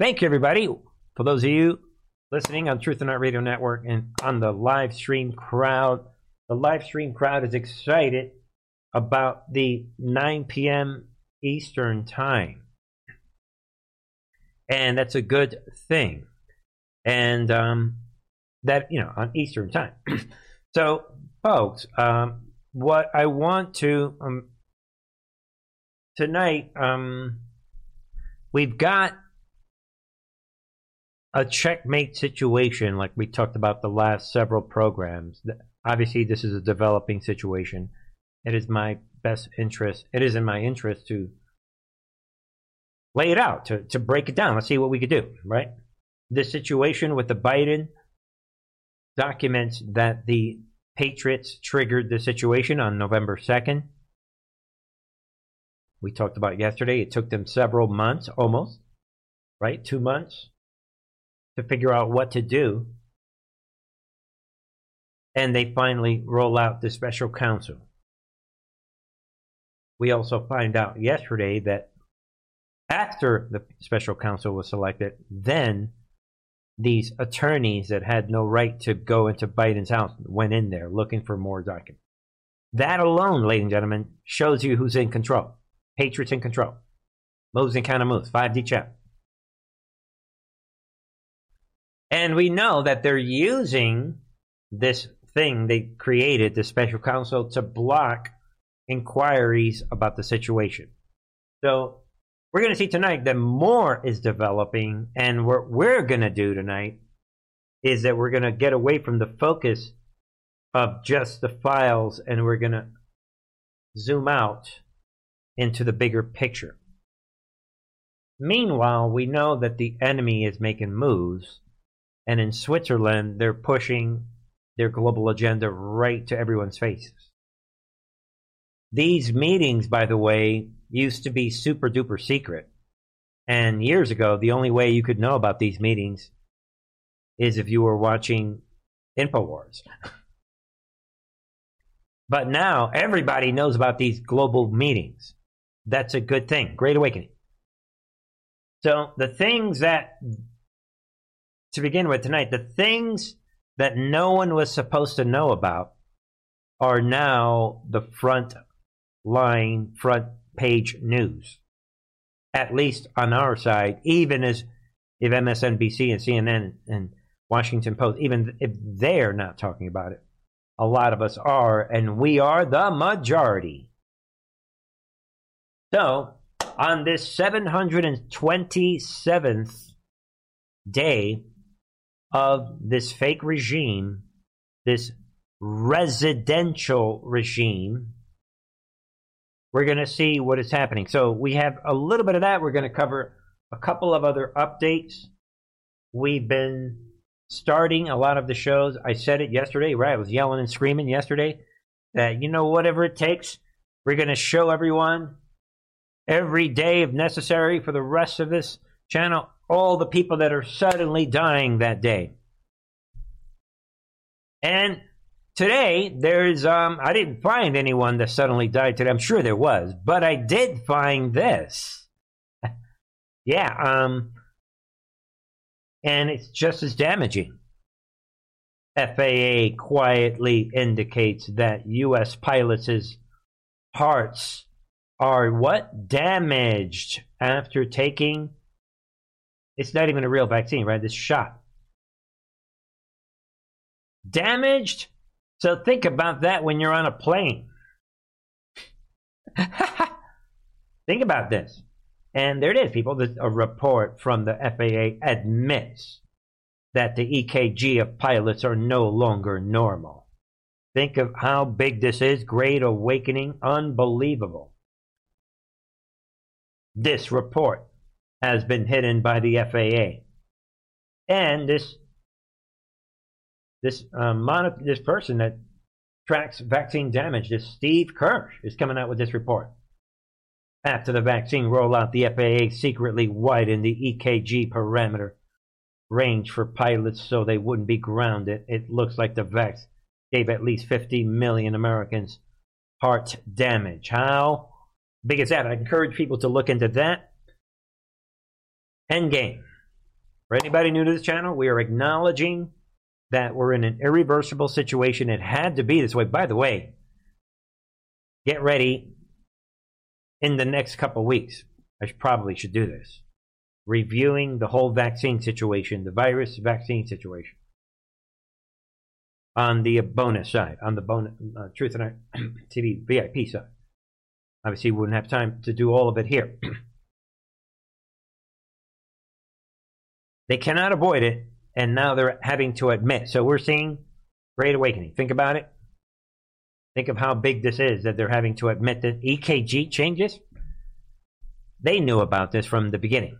Thank you, everybody. For those of you listening on Truth and Art Radio Network and on the live stream crowd, the live stream crowd is excited about the 9 p.m. Eastern Time. And that's a good thing. And um, that, you know, on Eastern Time. so, folks, um, what I want to um, tonight, um, we've got a checkmate situation like we talked about the last several programs. Obviously, this is a developing situation. It is my best interest. It is in my interest to lay it out, to, to break it down. Let's see what we could do, right? This situation with the Biden documents that the Patriots triggered the situation on November 2nd. We talked about yesterday. It took them several months, almost, right? Two months to figure out what to do. And they finally roll out the special counsel. We also find out yesterday that after the special counsel was selected, then these attorneys that had no right to go into Biden's house went in there looking for more documents. That alone, ladies and gentlemen, shows you who's in control. Patriots in control. Moves and of moves. 5D chess. And we know that they're using this thing they created, the special counsel, to block inquiries about the situation. So we're going to see tonight that more is developing, and what we're going to do tonight is that we're going to get away from the focus of just the files and we're going to zoom out into the bigger picture. Meanwhile, we know that the enemy is making moves and in Switzerland, they're pushing their global agenda right to everyone's faces. These meetings, by the way, used to be super duper secret. And years ago, the only way you could know about these meetings is if you were watching InfoWars. but now everybody knows about these global meetings. That's a good thing. Great awakening. So the things that to begin with tonight, the things that no one was supposed to know about are now the front line, front page news. At least on our side, even as if MSNBC and CNN and Washington Post, even if they're not talking about it, a lot of us are, and we are the majority. So, on this 727th day of this fake regime, this residential regime, we're going to see what is happening. So we have a little bit of that. We're going to cover a couple of other updates. We've been starting a lot of the shows. I said it yesterday, right? I was yelling and screaming yesterday that, you know, whatever it takes, we're going to show everyone every day if necessary for the rest of this channel all the people that are suddenly dying that day. And today, there's, um, I didn't find anyone that suddenly died today. I'm sure there was, but I did find this. yeah, um, and it's just as damaging. FAA quietly indicates that U.S. pilots' hearts are what? Damaged after taking it's not even a real vaccine, right? This shot. Damaged? So think about that when you're on a plane. think about this. And there it is, people. This, A report from the FAA admits that the EKG of pilots are no longer normal. Think of how big this is. Great awakening. Unbelievable. This report has been hidden by the FAA. And this this um, mono, this person that tracks vaccine damage, this Steve Kirsch, is coming out with this report. After the vaccine rollout, the FAA secretly widened the EKG parameter range for pilots so they wouldn't be grounded. It looks like the vax gave at least 50 million Americans heart damage. How big is that? I encourage people to look into that. Endgame. For anybody new to this channel, we are acknowledging that we're in an irreversible situation. It had to be this way. By the way, get ready in the next couple weeks. I should, probably should do this. Reviewing the whole vaccine situation, the virus vaccine situation. On the bonus side, on the bonus, uh, Truth and Art TV VIP side. Obviously, we wouldn't have time to do all of it here. they cannot avoid it, and now they're having to admit. So we're seeing Great Awakening. Think about it. Think of how big this is that they're having to admit that EKG changes. They knew about this from the beginning.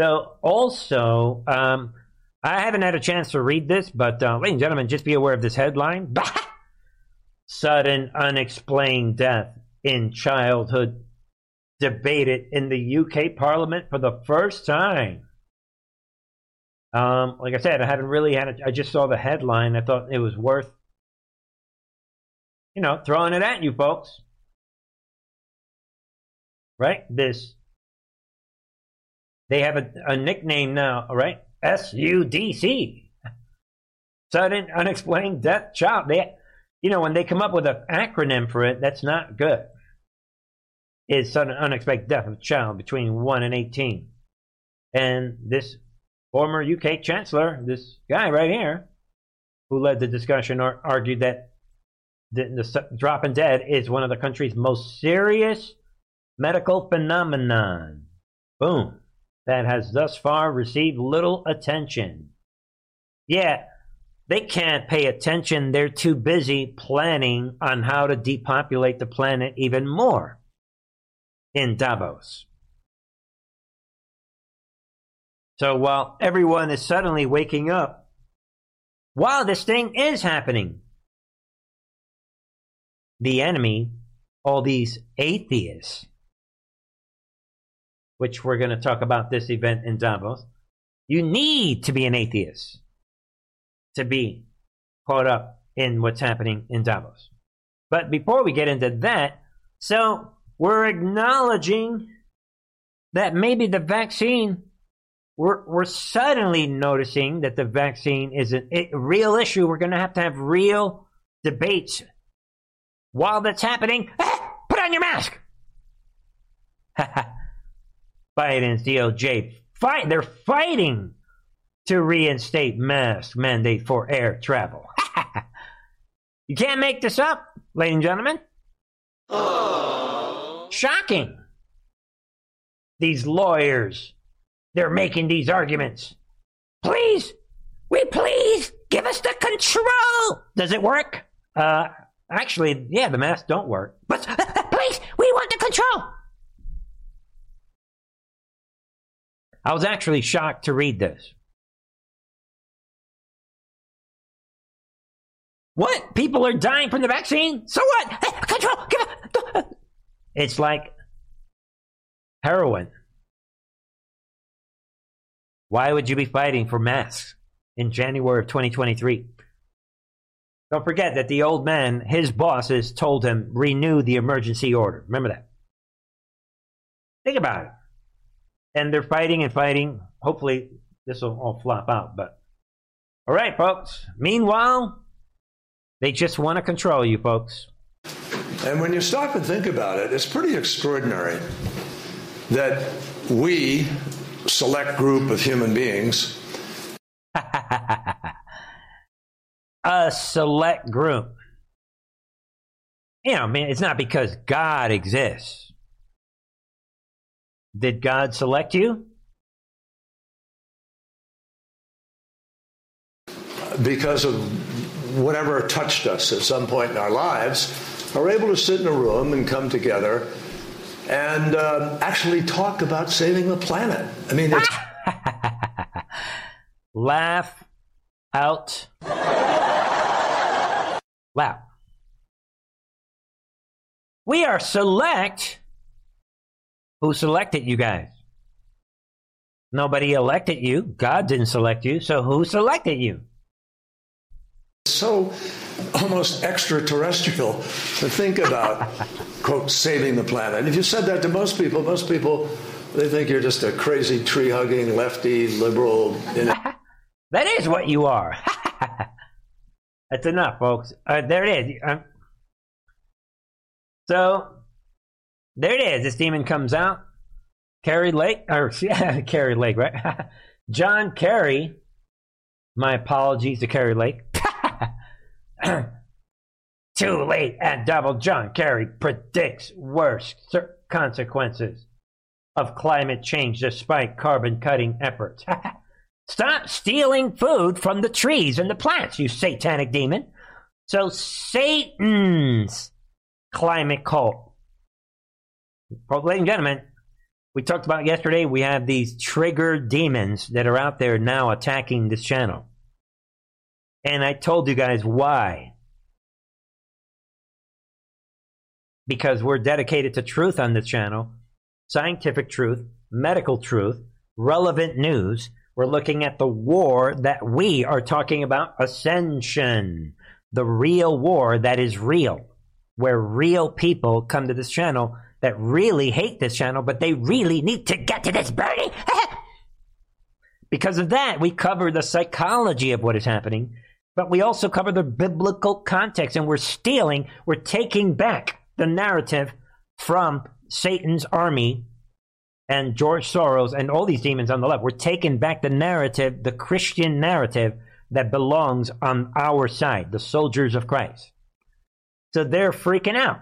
So, also, um, I haven't had a chance to read this, but uh, ladies and gentlemen, just be aware of this headline Sudden unexplained death in childhood debated in the UK Parliament for the first time. Um, like I said, I haven't really had it. I just saw the headline. I thought it was worth, you know, throwing it at you folks. Right? This. They have a, a nickname now, right? SUDC. Sudden unexplained death child. They, you know, when they come up with an acronym for it, that's not good. Is sudden unexpected death of a child between 1 and 18. And this former UK Chancellor, this guy right here, who led the discussion, ar- argued that the, the drop in dead is one of the country's most serious medical phenomenon. Boom. That has thus far received little attention. Yeah, they can't pay attention. They're too busy planning on how to depopulate the planet even more in Davos. So while everyone is suddenly waking up, while this thing is happening, the enemy, all these atheists, which we're going to talk about this event in Davos, you need to be an atheist to be caught up in what's happening in Davos. But before we get into that, so we're acknowledging that maybe the vaccine we're, we're suddenly noticing that the vaccine is a, a real issue. We're going to have to have real debates while that's happening. Ah, put on your mask. Biden's DOJ fight. They're fighting to reinstate mask mandate for air travel. you can't make this up, ladies and gentlemen. Oh. Shocking. These lawyers they're making these arguments. Please, we please give us the control. Does it work? Uh, actually, yeah, the masks don't work. But please, we want the control. I was actually shocked to read this. What? People are dying from the vaccine? So what? control. Give. It's like heroin. Why would you be fighting for masks in January of 2023? Don't forget that the old man, his bosses told him, renew the emergency order. Remember that. Think about it. And they're fighting and fighting. Hopefully, this will all flop out. But, all right, folks. Meanwhile, they just want to control you, folks. And when you stop and think about it, it's pretty extraordinary that we, select group of human beings. a select group. You know, I mean, it's not because God exists. Did God select you? Because of whatever touched us at some point in our lives, are able to sit in a room and come together and uh, actually talk about saving the planet. I mean, it's. Laugh out loud. We are select. Who selected you guys? Nobody elected you. God didn't select you. So who selected you? So almost extraterrestrial to think about, quote, saving the planet. If you said that to most people, most people They think you're just a crazy tree hugging lefty liberal. that is what you are. That's enough, folks. Uh, there it is. Um, so there it is. This demon comes out. Kari Lake, or yeah, Kari Lake, right? John Kerry. My apologies to Kari Lake. Too late and double. John Kerry predicts worse consequences of climate change despite carbon cutting efforts. Stop stealing food from the trees and the plants, you satanic demon. So, Satan's climate cult. Well, ladies and gentlemen, we talked about yesterday, we have these trigger demons that are out there now attacking this channel. And I told you guys why. Because we're dedicated to truth on this channel scientific truth, medical truth, relevant news. We're looking at the war that we are talking about ascension, the real war that is real, where real people come to this channel that really hate this channel, but they really need to get to this burning. because of that, we cover the psychology of what is happening, but we also cover the biblical context, and we're stealing, we're taking back the narrative from Satan's army and George Soros and all these demons on the left. We're taking back the narrative, the Christian narrative that belongs on our side, the soldiers of Christ. So they're freaking out.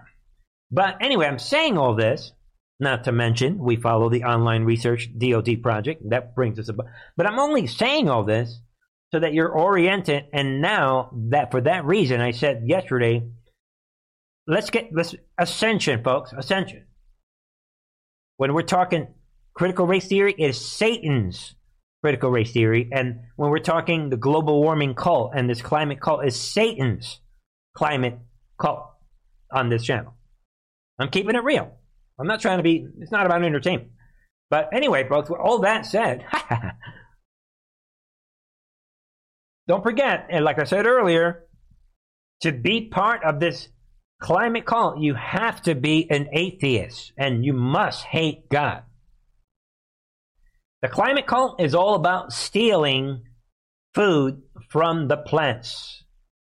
But anyway, I'm saying all this, not to mention we follow the online research DoD project. That brings us about. But I'm only saying all this so that you're oriented. And now that for that reason, I said yesterday, let's get this ascension, folks, ascension. When we're talking critical race theory, it is Satan's critical race theory. And when we're talking the global warming cult and this climate cult is Satan's climate cult on this channel. I'm keeping it real. I'm not trying to be, it's not about entertainment. But anyway, folks, all that said, don't forget, and like I said earlier, to be part of this climate cult, you have to be an atheist and you must hate God. The climate cult is all about stealing food from the plants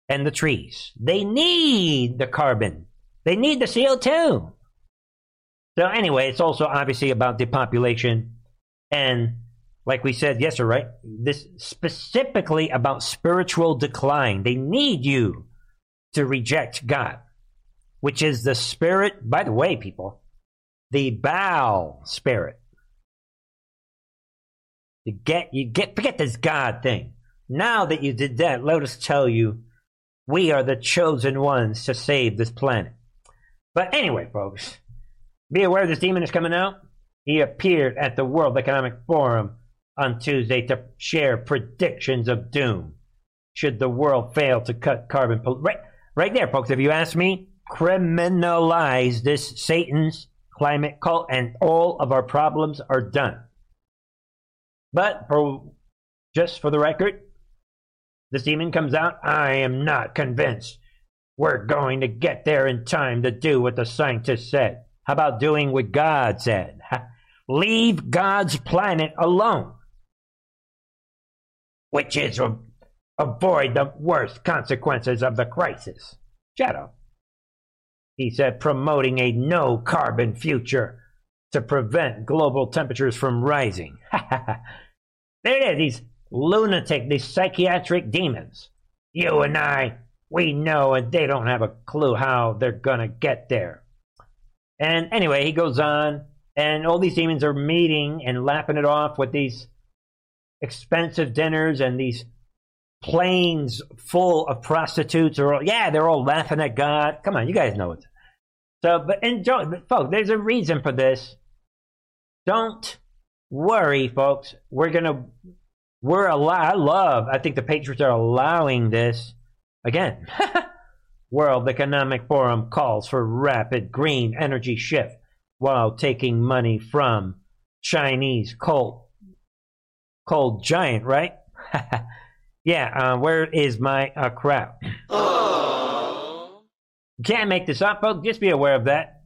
and the trees. They need the carbon. They need the CO2. So anyway, it's also obviously about depopulation and like we said yesterday, right? This specifically about spiritual decline. They need you to reject God which is the spirit, by the way, people, the Baal spirit. You get, you get, forget this God thing. Now that you did that, let us tell you, we are the chosen ones to save this planet. But anyway, folks, be aware this demon is coming out. He appeared at the World Economic Forum on Tuesday to share predictions of doom should the world fail to cut carbon. right, right there, folks. If you ask me, criminalize this Satan's climate cult, and all of our problems are done. But for just for the record, this demon comes out. I am not convinced we're going to get there in time to do what the scientists said. How about doing what God said? Leave God's planet alone, which is to avoid the worst consequences of the crisis. Shadow he said, promoting a no carbon future to prevent global temperatures from rising. there it is, these lunatic, these psychiatric demons. You and I, we know, and they don't have a clue how they're gonna get there. And anyway, he goes on, and all these demons are meeting and lapping it off with these expensive dinners and these planes full of prostitutes are all, yeah, they're all laughing at God. Come on, you guys know it. So, but enjoy, but folks, there's a reason for this. Don't worry, folks. We're gonna, we're allow. I love. I think the Patriots are allowing this again. World Economic Forum calls for rapid green energy shift while taking money from Chinese coal coal giant, right? Yeah, uh, where is my uh, crap? Can't make this up, folks. Just be aware of that.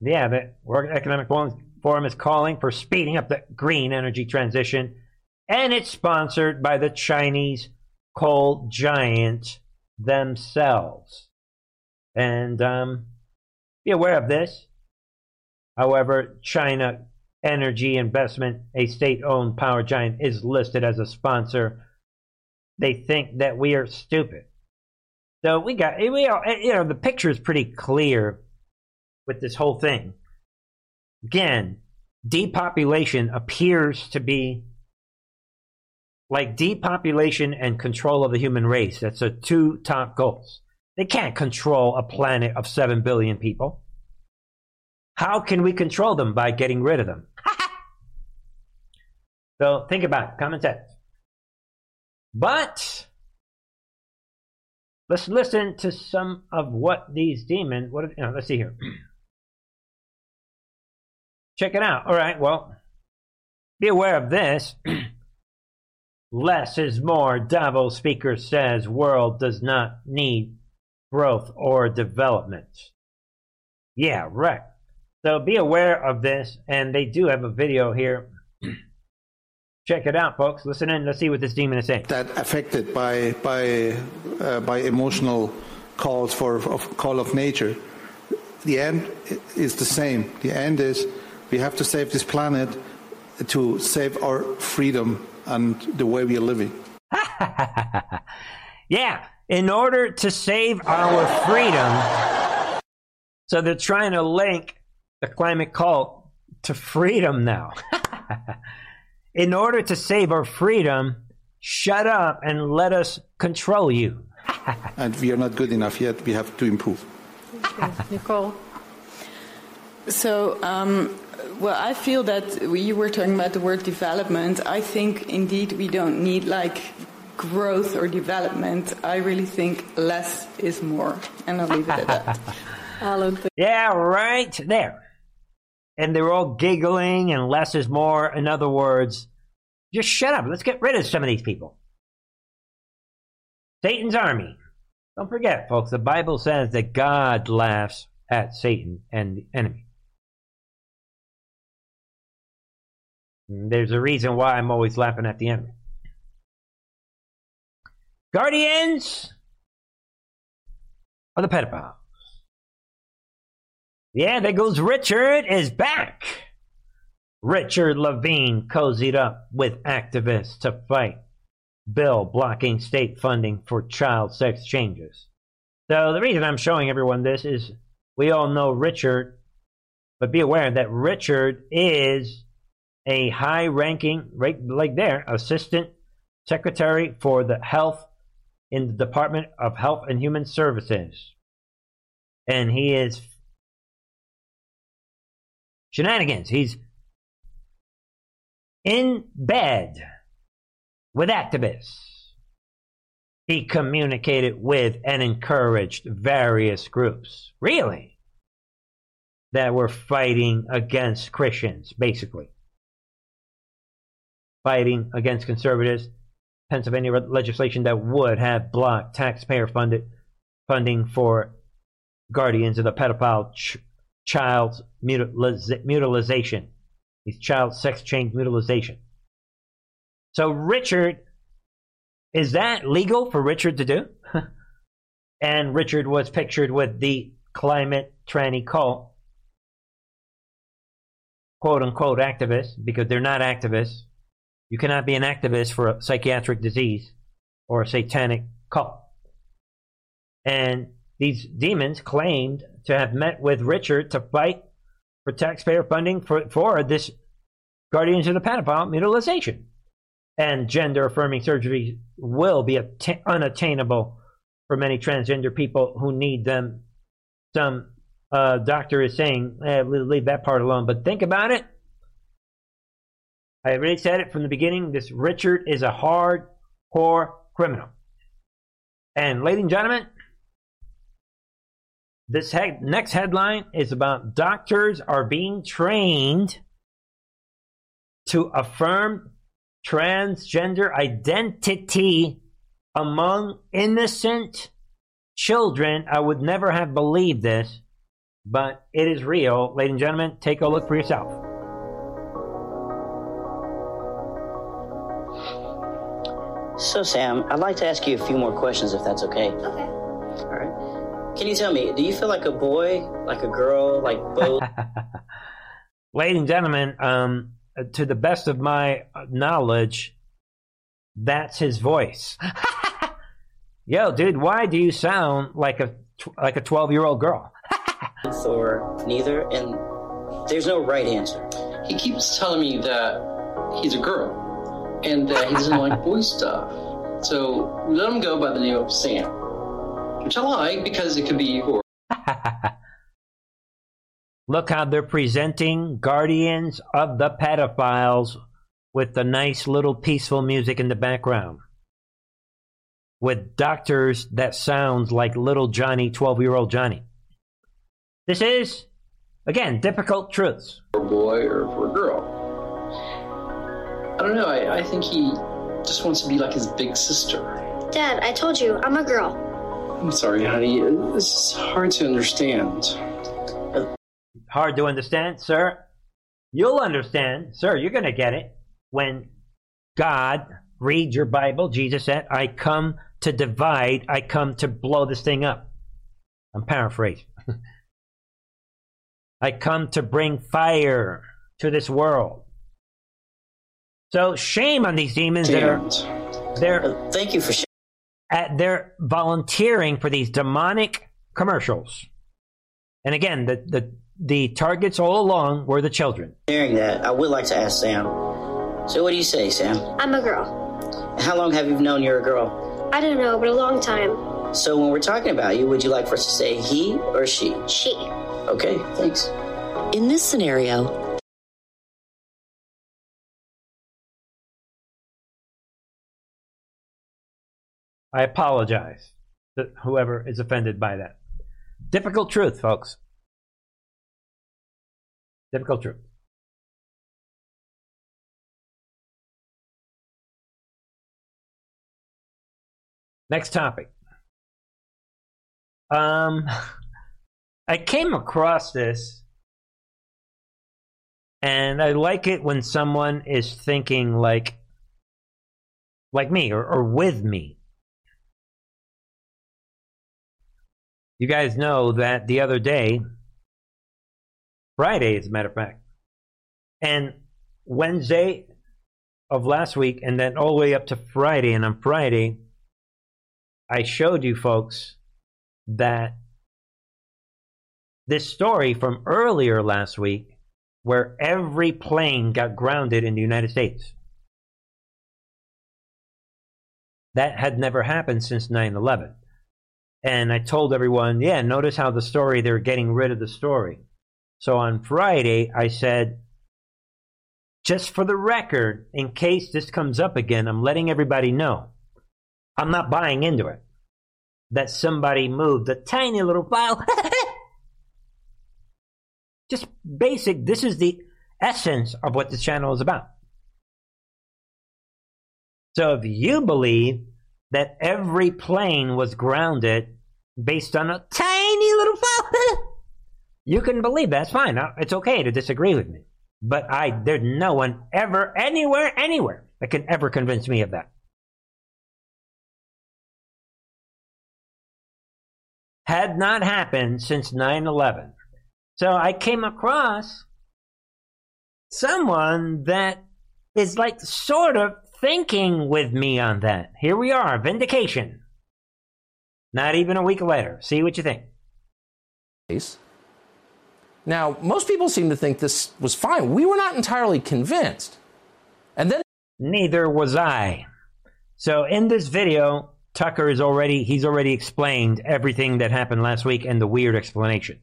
Yeah, the World Economic Forum Forum is calling for speeding up the green energy transition, and it's sponsored by the Chinese coal giant themselves. And um, be aware of this. However, China Energy Investment, a state owned power giant, is listed as a sponsor. They think that we are stupid. So we got, eh, we are, eh, you know, the picture is pretty clear with this whole thing. Again, depopulation appears to be like depopulation and control of the human race. That's the two top goals. They can't control a planet of 7 billion people. How can we control them? By getting rid of them. so think about it. Common sense. But let's listen to some of what these demons. What you know, let's see here. Check it out. All right. Well, be aware of this. Less is more. Davos speaker says world does not need growth or development. Yeah, right. So be aware of this, and they do have a video here. Check it out, folks. Listen in. Let's see what this demon is saying. That affected by by uh, by emotional calls for of call of nature. The end is the same. The end is we have to save this planet to save our freedom and the way we are living. yeah, in order to save our freedom. So they're trying to link the climate cult to freedom now. in order to save our freedom, shut up and let us control you. and we are not good enough yet. We have to improve. Nicole. So, um, well, I feel that you were talking about the word development. I think indeed we don't need like growth or development. I really think less is more, and I'll leave it at that. Alan, yeah, right there. And they're all giggling, and less is more. In other words, just shut up. Let's get rid of some of these people. Satan's army. Don't forget, folks, the Bible says that God laughs at Satan and the enemy. There's a reason why I'm always laughing at the enemy. Guardians of the pedophiles. Yeah, there goes Richard is back. Richard Levine cozied up with activists to fight bill blocking state funding for child sex changes. So the reason I'm showing everyone this is we all know Richard, but be aware that Richard is a high ranking, right like there, assistant secretary for the health in the Department of Health and Human Services. And he is shenanigans. He's in bed with activists. He communicated with and encouraged various groups, really, that were fighting against Christians, basically fighting against conservatives. Pennsylvania legislation that would have blocked taxpayer funded funding for guardians of the pedophile ch- child's mutiliz- mutilization, these child sex change mutilization. So, Richard, is that legal for Richard to do? and Richard was pictured with the climate tranny cult, quote unquote activists, because they're not activists. You cannot be an activist for a psychiatric disease or a satanic cult. And these demons claimed to have met with Richard to fight for taxpayer funding for, for this Guardians of the Pedophile mutilization. And gender affirming surgery will be atta- unattainable for many transgender people who need them. Some uh, doctor is saying, eh, leave that part alone. But think about it I already said it from the beginning. This Richard is a hardcore criminal. And, ladies and gentlemen, this next headline is about doctors are being trained to affirm transgender identity among innocent children. I would never have believed this, but it is real. Ladies and gentlemen, take a look for yourself. So, Sam, I'd like to ask you a few more questions if that's okay. Okay. All right. Can you tell me, do you feel like a boy, like a girl, like both? Ladies and gentlemen, um, to the best of my knowledge, that's his voice. Yo, dude, why do you sound like a like a twelve year old girl? or neither, and there's no right answer. He keeps telling me that he's a girl and that he doesn't like boy stuff. So let him go by the name of Sam, which I like because it could be or. Look how they're presenting Guardians of the Pedophiles with the nice little peaceful music in the background. With doctors that sounds like little Johnny, 12 year old Johnny. This is, again, difficult truths. For a boy or for a girl. I don't know, I, I think he just wants to be like his big sister. Dad, I told you, I'm a girl. I'm sorry, honey. This is hard to understand. Hard to understand, sir? You'll understand, sir. You're going to get it when God, read your Bible, Jesus said, I come to divide, I come to blow this thing up. I'm paraphrasing. I come to bring fire to this world. So shame on these demons that are they're Uh, Thank you for sharing. At they're volunteering for these demonic commercials. And again, the the the targets all along were the children. Hearing that. I would like to ask Sam. So, what do you say, Sam? I'm a girl. How long have you known you're a girl? I don't know, but a long time. So, when we're talking about you, would you like for us to say he or she? She. Okay, thanks. In this scenario, I apologize to whoever is offended by that. Difficult truth, folks. Difficult truth. Next topic. Um, I came across this, and I like it when someone is thinking like, like me or, or with me. You guys know that the other day, Friday, as a matter of fact, and Wednesday of last week, and then all the way up to Friday, and on Friday, I showed you folks that this story from earlier last week, where every plane got grounded in the United States. That had never happened since 9 11. And I told everyone, yeah, notice how the story, they're getting rid of the story. So on Friday, I said, just for the record, in case this comes up again, I'm letting everybody know. I'm not buying into it. That somebody moved a tiny little file. just basic, this is the essence of what this channel is about. So if you believe that every plane was grounded based on a tiny little file, you can believe that's fine. Uh, it's okay to disagree with me. But I, there's no one ever, anywhere, anywhere that can ever convince me of that. Had not happened since 9 11. So I came across someone that is like sort of thinking with me on that. Here we are, vindication. Not even a week later. See what you think. Now, most people seem to think this was fine. We were not entirely convinced. And then neither was I. So in this video, Tucker is already he's already explained everything that happened last week and the weird explanation.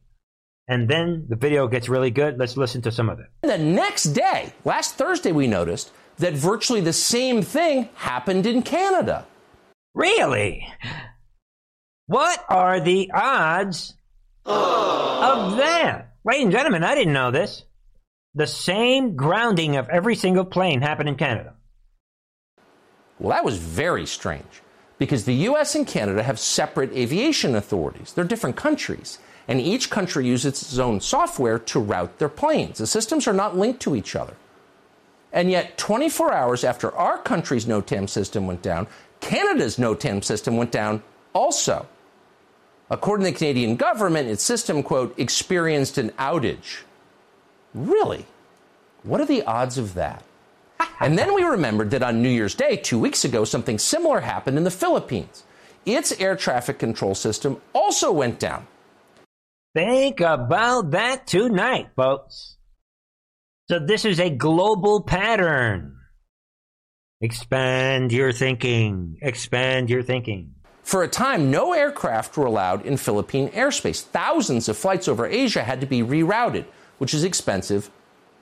And then the video gets really good. Let's listen to some of it. The next day, last Thursday, we noticed that virtually the same thing happened in Canada. Really? What are the odds of that? Ladies and gentlemen, I didn't know this. The same grounding of every single plane happened in Canada. Well, that was very strange because the US and Canada have separate aviation authorities. They're different countries, and each country uses its own software to route their planes. The systems are not linked to each other. And yet, 24 hours after our country's NOTAM system went down, Canada's NOTAM system went down also. According to the Canadian government, its system, quote, experienced an outage. Really? What are the odds of that? and then we remembered that on New Year's Day, two weeks ago, something similar happened in the Philippines. Its air traffic control system also went down. Think about that tonight, folks. So, this is a global pattern. Expand your thinking. Expand your thinking. For a time, no aircraft were allowed in Philippine airspace. Thousands of flights over Asia had to be rerouted, which is expensive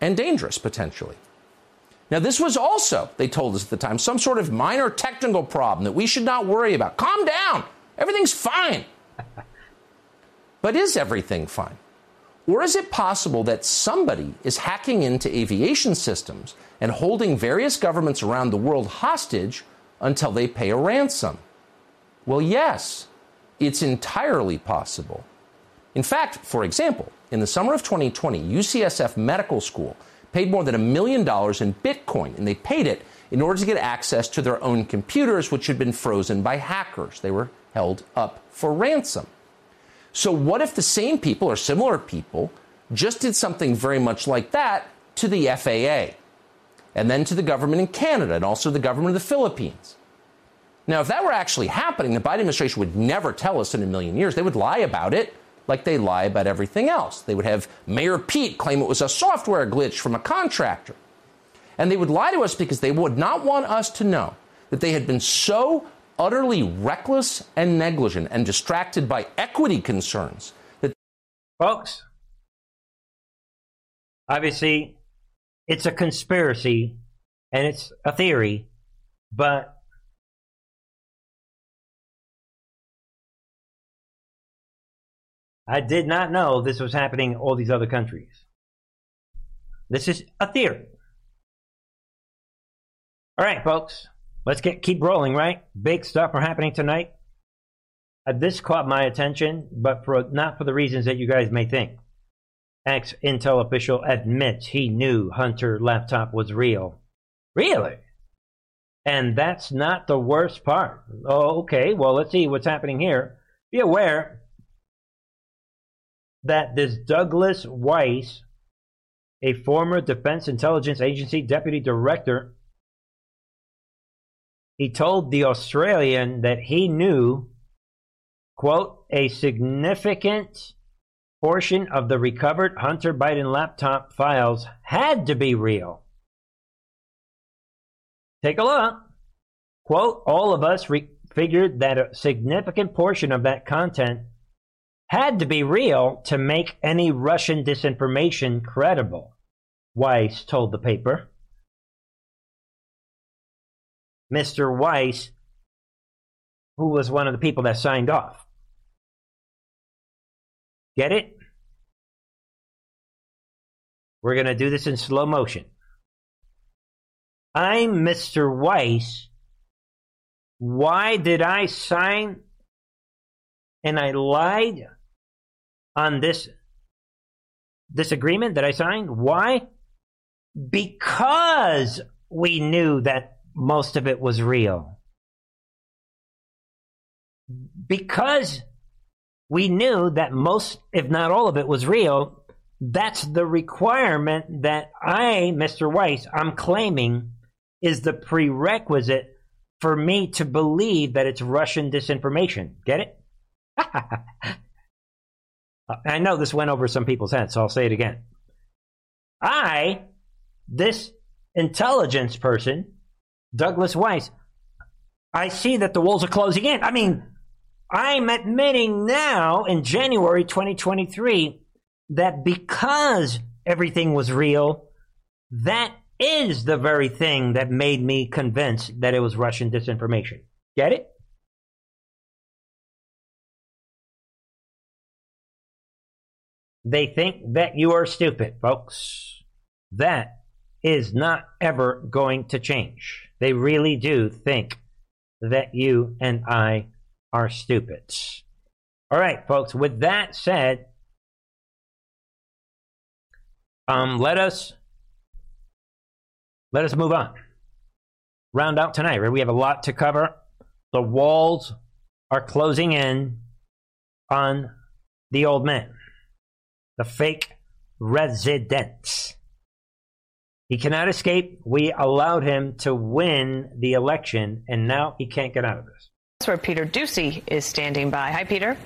and dangerous potentially. Now, this was also, they told us at the time, some sort of minor technical problem that we should not worry about. Calm down. Everything's fine. but is everything fine? Or is it possible that somebody is hacking into aviation systems and holding various governments around the world hostage until they pay a ransom? Well, yes, it's entirely possible. In fact, for example, in the summer of 2020, UCSF Medical School paid more than a million dollars in Bitcoin, and they paid it in order to get access to their own computers, which had been frozen by hackers. They were held up for ransom. So, what if the same people or similar people just did something very much like that to the FAA, and then to the government in Canada, and also the government of the Philippines? Now, if that were actually happening, the Biden administration would never tell us in a million years. They would lie about it like they lie about everything else. They would have Mayor Pete claim it was a software glitch from a contractor. And they would lie to us because they would not want us to know that they had been so utterly reckless and negligent and distracted by equity concerns that. Folks, obviously, it's a conspiracy and it's a theory, but I did not know this was happening in all these other countries. This is a theory. All right, folks, let's get keep rolling. Right, big stuff are happening tonight. Uh, this caught my attention, but for not for the reasons that you guys may think. Ex Intel official admits he knew Hunter laptop was real. Really? And that's not the worst part. Oh, okay. Well, let's see what's happening here. Be aware that this Douglas Wise, a former Defense Intelligence Agency deputy director, he told the Australian that he knew, quote, a significant portion of the recovered Hunter Biden laptop files had to be real. Take a look. Quote, all of us re- figured that a significant portion of that content had to be real to make any Russian disinformation credible, Wise told the paper. Mr. Wise, who was one of the people that signed off. Get it? We're going to do this in slow motion. I'm Mr. Wise. Why did I sign and I lied on this this agreement that I signed. Why? Because we knew that most of it was real. Because we knew that most, if not all of it, was real. That's the requirement that I, Mr. Wise, I'm claiming is the prerequisite for me to believe that it's Russian disinformation. Get it? I know this went over some people's heads, so I'll say it again. I, this intelligence person, Douglas Wise, I see that the walls are closing in. I mean, I'm admitting now in January 2023 that because everything was real, that is the very thing that made me convinced that it was Russian disinformation. Get it? They think that you are stupid, folks. That is not ever going to change. They really do think that you and I are stupid. All right, folks, with that said, um, let us let us move on. Round out tonight, right? We have a lot to cover. The walls are closing in on the old man, the fake resident. He cannot escape. We allowed him to win the election, and now he can't get out of this. That's where Peter Doocy is standing by. Hi, Peter.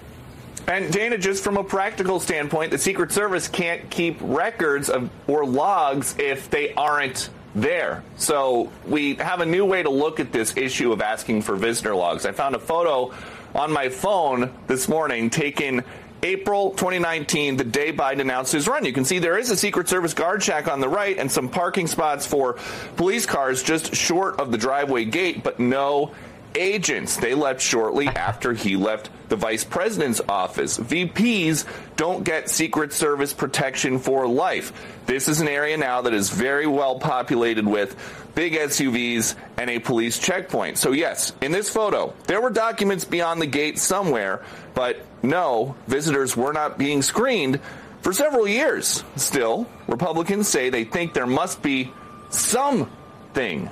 And Dana, just from a practical standpoint, the Secret Service can't keep records of or logs if they aren't there. So we have a new way to look at this issue of asking for visitor logs. I found a photo on my phone this morning taken April 2019, the day Biden announced his run. You can see there is a Secret Service guard shack on the right and some parking spots for police cars just short of the driveway gate, but no agents. They left shortly after he left the vice president's office. VPs don't get Secret Service protection for life. This is an area now that is very well populated with big SUVs and a police checkpoint. So, yes, in this photo, there were documents beyond the gate somewhere, but no, visitors were not being screened for several years. Still, Republicans say they think there must be something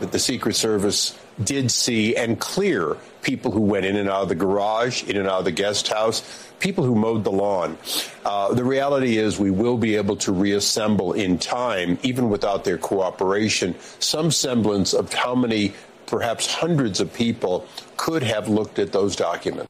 that the Secret Service did see and clear people who went in and out of the garage, in and out of the guest house, people who mowed the lawn. Uh, the reality is we will be able to reassemble in time, even without their cooperation, some semblance of how many, perhaps hundreds of people could have looked at those documents.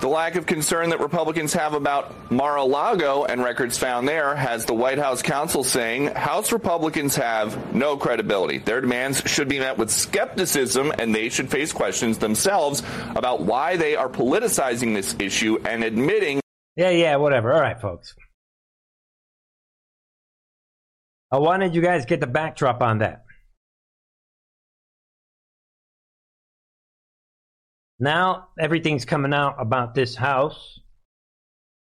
The lack of concern that Republicans have about Mar-a-Lago and records found there has the White House counsel saying House Republicans have no credibility. Their demands should be met with skepticism and they should face questions themselves about why they are politicizing this issue and admitting. Yeah, yeah, whatever. All right, folks. Uh, I wanted you guys to get the backdrop on that. Now everything's coming out about this house,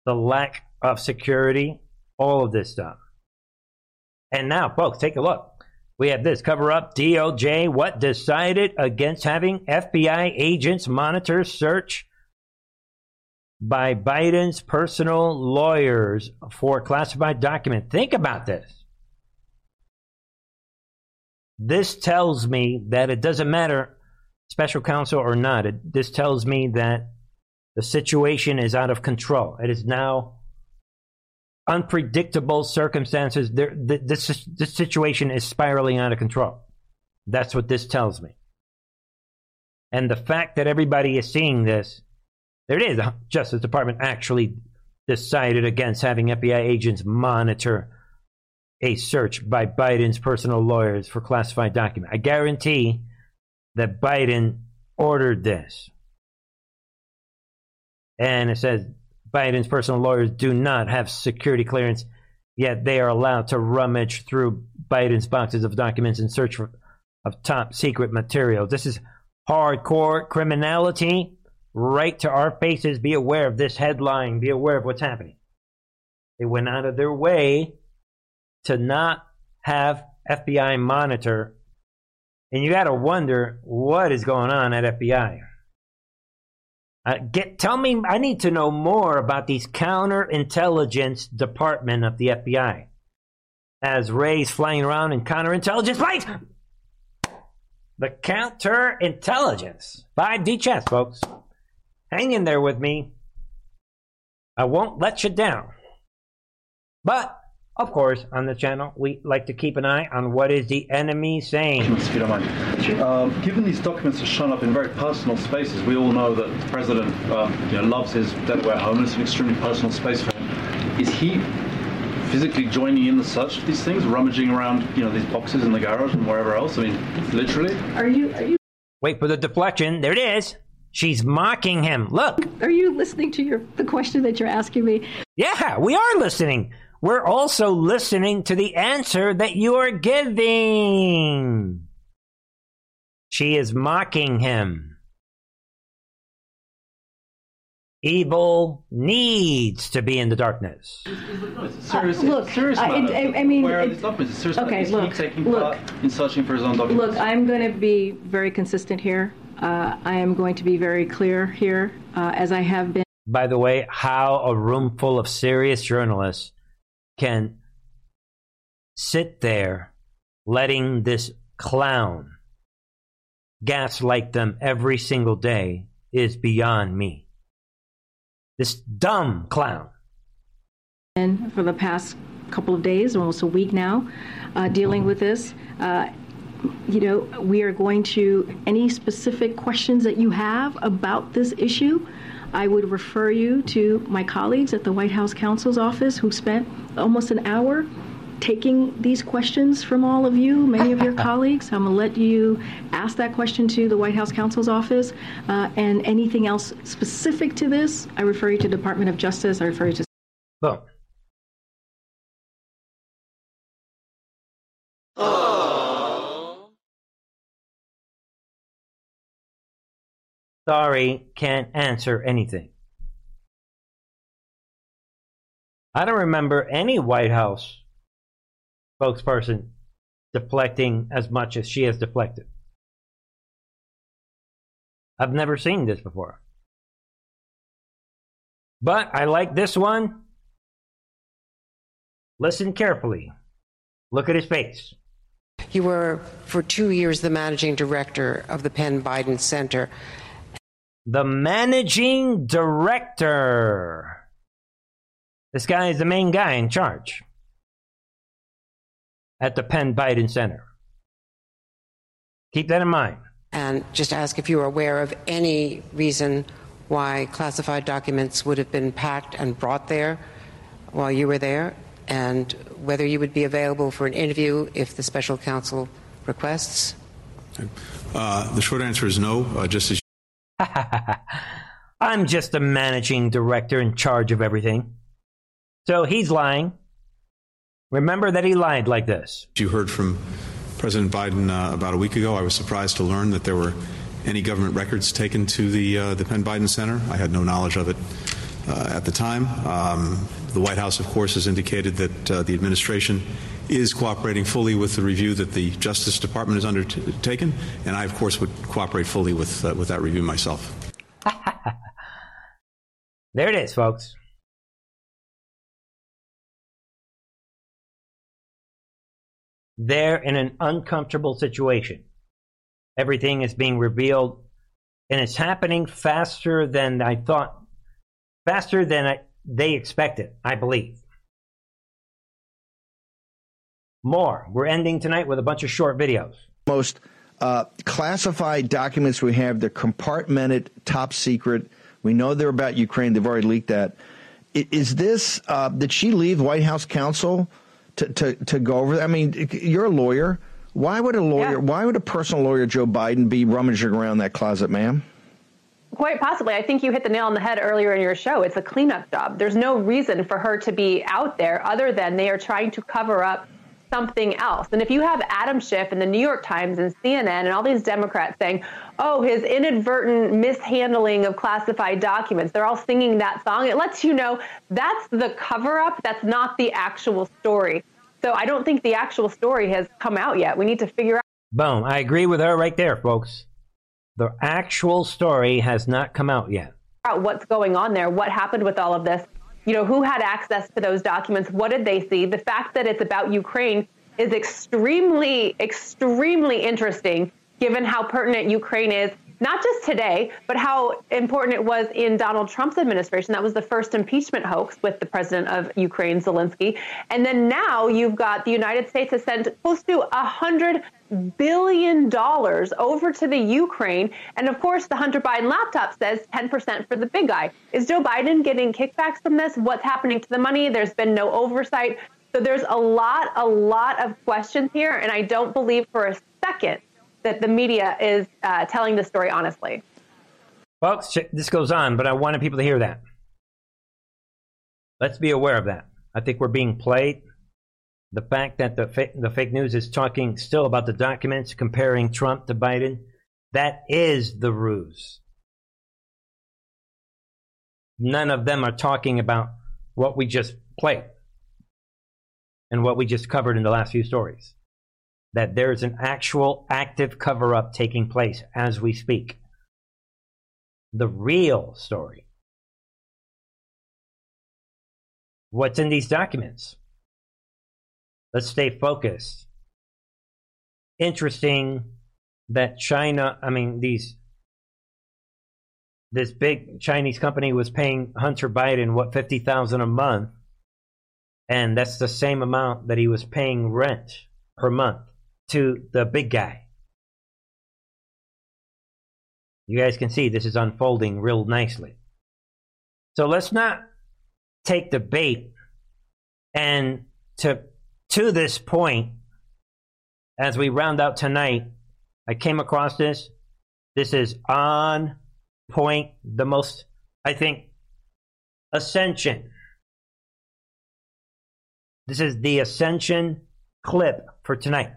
the lack of security, all of this stuff. And now, folks, take a look. We have this cover up DOJ. What decided against having FBI agents monitor search by Biden's personal lawyers for classified document? Think about this. This tells me that it doesn't matter special counsel or not, it, this tells me that the situation is out of control. It is now unpredictable circumstances. There, this, this situation is spiraling out of control. That's what this tells me. And the fact that everybody is seeing this, there it is. The Justice Department actually decided against having FBI agents monitor a search by Biden's personal lawyers for classified documents. I guarantee that Biden ordered this. And it says Biden's personal lawyers do not have security clearance, yet they are allowed to rummage through Biden's boxes of documents in search for, of top secret material. This is hardcore criminality. Right to our faces. Be aware of this headline. Be aware of what's happening. They went out of their way to not have FBI monitor and you got to wonder what is going on at FBI. Uh, get tell me. I need to know more about these counterintelligence department of the FBI. As Wray's flying around in counterintelligence planes, the counterintelligence 5D chess, folks. Hang in there with me. I won't let you down. But of course, on the channel, we like to keep an eye on what is the enemy saying. If you don't mind. Um, given these documents have shown up in very personal spaces, we all know that the president um, you know, loves his Delaware home. It's an extremely personal space for him. Is he physically joining in the search of these things, rummaging around, you know, these boxes in the garage and wherever else? I mean, literally. Are you? Are you? Wait for the deflection. There it is. She's mocking him. Look. Are you listening to your the question that you're asking me? Yeah, we are listening we're also listening to the answer that you are giving. She is mocking him. Evil needs to be in the darkness. Serious, uh, look, serious I, I, I mean, where are these documents? Serious okay, is look, he taking look, part in searching for his own documents? Look, I'm going to be very consistent here. Uh, I am going to be very clear here, uh, as I have been. By the way, how a room full of serious journalists can sit there letting this clown gaslight them every single day is beyond me. This dumb clown. And for the past couple of days, almost a week now, uh, dealing with this. Uh, you know, we are going to any specific questions that you have about this issue. I would refer you to my colleagues at the White House counsel's office who spent almost an hour taking these questions from all of you, many of your colleagues. I'm going to let you ask that question to the White House counsel's office. Uh, and anything else specific to this, I refer you to Department of Justice. I refer you to. Boom. Sorry, can't answer anything. I don't remember any White House spokesperson deflecting as much as she has deflected. I've never seen this before. But I like this one. Listen carefully. Look at his face. You were for two years the managing director of the Penn Biden Center. The managing director. This guy is the main guy in charge at the Penn Biden Center. Keep that in mind. And just ask if you are aware of any reason why classified documents would have been packed and brought there while you were there, and whether you would be available for an interview if the special counsel requests. Uh, the short answer is no, uh, just as I'm just a managing director in charge of everything. So he's lying. Remember that he lied like this. you heard from President Biden uh, about a week ago. I was surprised to learn that there were any government records taken to the uh, the Penn Biden Center. I had no knowledge of it uh, at the time. Um, the White House, of course, has indicated that uh, the administration is cooperating fully with the review that the Justice Department has undertaken, and I, of course, would cooperate fully with uh, with that review myself. There it is, folks. They're in an uncomfortable situation. Everything is being revealed, and it's happening faster than I thought, faster than I, they expected, I believe. More. We're ending tonight with a bunch of short videos. Most uh, classified documents we have, they're compartmented, top secret. We know they're about Ukraine. They've already leaked that. Is this, uh, did she leave White House counsel to, to, to go over? I mean, you're a lawyer. Why would a lawyer, why would a personal lawyer, Joe Biden, be rummaging around that closet, ma'am? Quite possibly. I think you hit the nail on the head earlier in your show. It's a cleanup job. There's no reason for her to be out there other than they are trying to cover up something else. And if you have Adam Schiff and the New York Times and CNN and all these Democrats saying, oh, his inadvertent mishandling of classified documents, they're all singing that song, it lets you know that's the cover up, that's not the actual story. So I don't think the actual story has come out yet. We need to figure out. Boom. I agree with her right there, folks. The actual story has not come out yet. out what's going on there, what happened with all of this. You know, who had access to those documents? What did they see? The fact that it's about Ukraine is extremely, extremely interesting given how pertinent Ukraine is, not just today, but how important it was in Donald Trump's administration. That was the first impeachment hoax with the president of Ukraine, Zelensky. And then now you've got the United States has sent close to a hundred billion dollars over to the Ukraine. And of course, the Hunter Biden laptop says 10% for the big guy. Is Joe Biden getting kickbacks from this? What's happening to the money? There's been no oversight. So there's a lot, a lot of questions here. And I don't believe for a second that the media is uh, telling the story honestly. Well, this goes on, but I wanted people to hear that. Let's be aware of that. I think we're being played. The fact that the, fa- the fake news is talking still about the documents comparing Trump to Biden, that is the ruse. None of them are talking about what we just played and what we just covered in the last few stories. That there's an actual active cover up taking place as we speak. The real story. What's in these documents? Let's stay focused. Interesting that China, I mean, these this big Chinese company was paying Hunter Biden what fifty thousand a month, and that's the same amount that he was paying rent per month to the big guy. You guys can see this is unfolding real nicely. So let's not take the bait and to to this point as we round out tonight I came across this this is on point the most I think ascension this is the ascension clip for tonight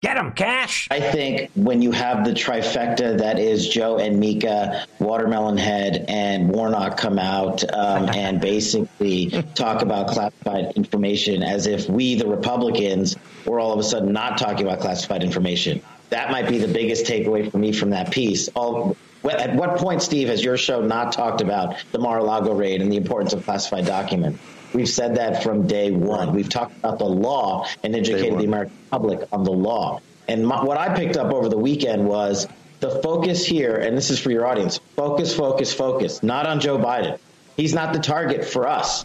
Get him, Kash. I think when you have the trifecta that is Joe and Mika, Watermelon Head, and Warnock come out um, and basically talk about classified information as if we, the Republicans, were all of a sudden not talking about classified information. That might be the biggest takeaway for me from that piece. All, at what point, Steve, has your show not talked about the Mar-a-Lago raid and the importance of classified documents? We've said that from day one. We've talked about the law and educated the American public on the law. And my, what I picked up over the weekend was the focus here, and this is for your audience focus, focus, focus, not on Joe Biden. He's not the target for us.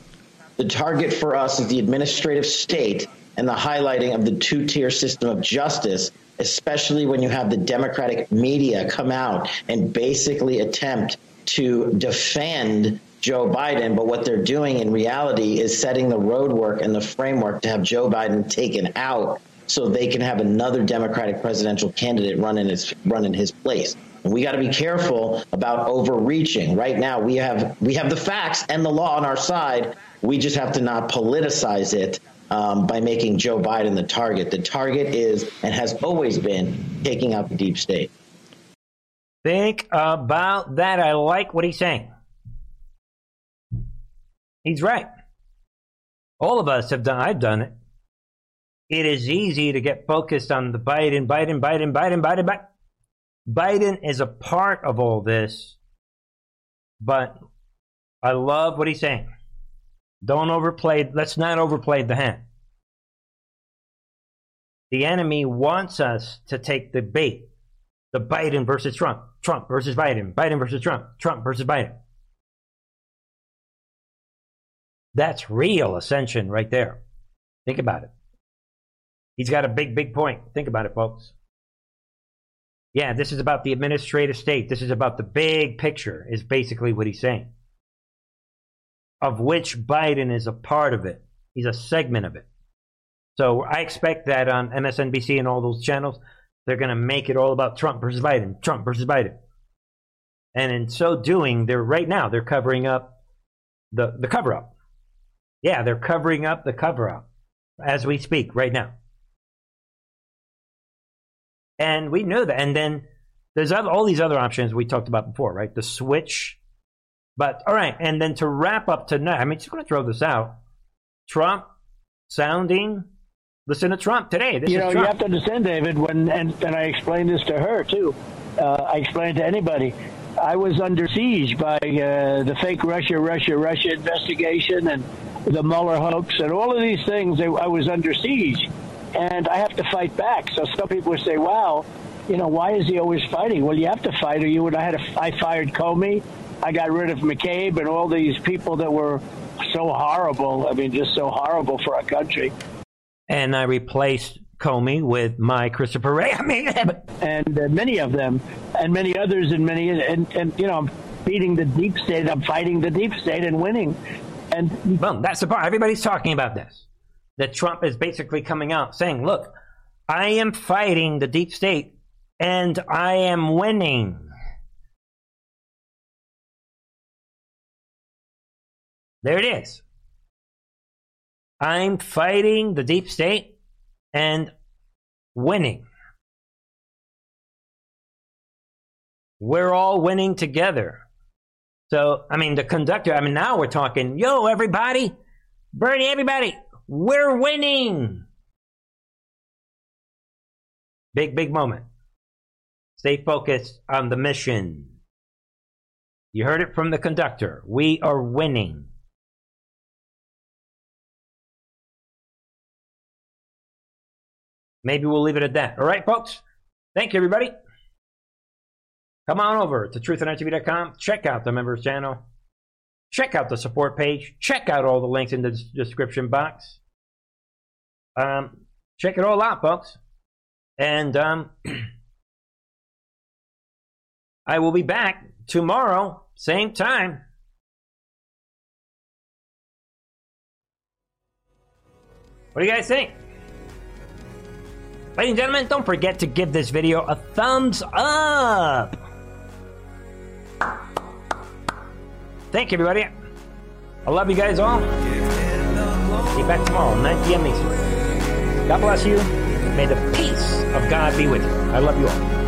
The target for us is the administrative state and the highlighting of the two tier system of justice, especially when you have the Democratic media come out and basically attempt to defend Joe Biden, but what they're doing in reality is setting the roadwork and the framework to have Joe Biden taken out so they can have another Democratic presidential candidate run in his run in his place. We got to be careful about overreaching. Right now, we have we have the facts and the law on our side. We just have to not politicize it um, by making Joe Biden the target. The target is and has always been taking out the deep state. Think about that. I like what he's saying. He's right. All of us have done, I've done it. It is easy to get focused on the Biden, Biden, Biden, Biden, Biden, Biden. Biden is a part of all this, but I love what he's saying. Don't overplay, let's not overplay the hand. The enemy wants us to take the bait. The Biden versus Trump, Trump versus Biden, Biden versus Trump, Trump versus Biden. That's real ascension right there. Think about it. He's got a big, big point. Think about it, folks. Yeah, this is about the administrative state. This is about the big picture, is basically what he's saying. Of which Biden is a part of it. He's a segment of it. So I expect that on MSNBC and all those channels, they're going to make it all about Trump versus Biden, Trump versus Biden. And in so doing, they're right now, they're covering up the, the cover up. Yeah, they're covering up the cover up as we speak right now. And we know that. And then there's other, all these other options we talked about before, right? The switch. But all right, and then to wrap up tonight, I mean, just going to throw this out. Trump sounding. Listen to Trump today. This you know, Trump. you have to understand, David. When and, and I explained this to her too. Uh, I explained to anybody. I was under siege by uh, the fake Russia, Russia, Russia investigation and the Mueller hoax and all of these things. I was under siege, and I have to fight back. So some people would say, "Wow, you know, why is he always fighting?" Well, you have to fight, or you would. I had a, I fired Comey. I got rid of McCabe and all these people that were so horrible. I mean, just so horrible for our country. And I replaced Comey with my Christopher Wray. I mean, and uh, many of them, and many others, and many, and, and you know, I'm beating the deep state. I'm fighting the deep state and winning. And boom, that's the part. Everybody's talking about this. That Trump is basically coming out saying, "Look, I am fighting the deep state, and I am winning." There it is. I'm fighting the deep state and winning. We're all winning together. So, I mean, the conductor, I mean, now we're talking, yo, everybody, Bernie, everybody, we're winning. Big, big moment. Stay focused on the mission. You heard it from the conductor. We are winning. maybe we'll leave it at that. All right, folks? Thank you, everybody. Come on over to truthandtv.com. Check out the members channel. Check out the support page. Check out all the links in the description box. Um, check it all out, folks. And um, I will be back tomorrow, same time. What do you guys think? Ladies and gentlemen, don't forget to give this video a thumbs up. Thank you, everybody. I love you guys all. Be back tomorrow, 9 p.m. Eastern. God bless you. May the peace of God be with you. I love you all.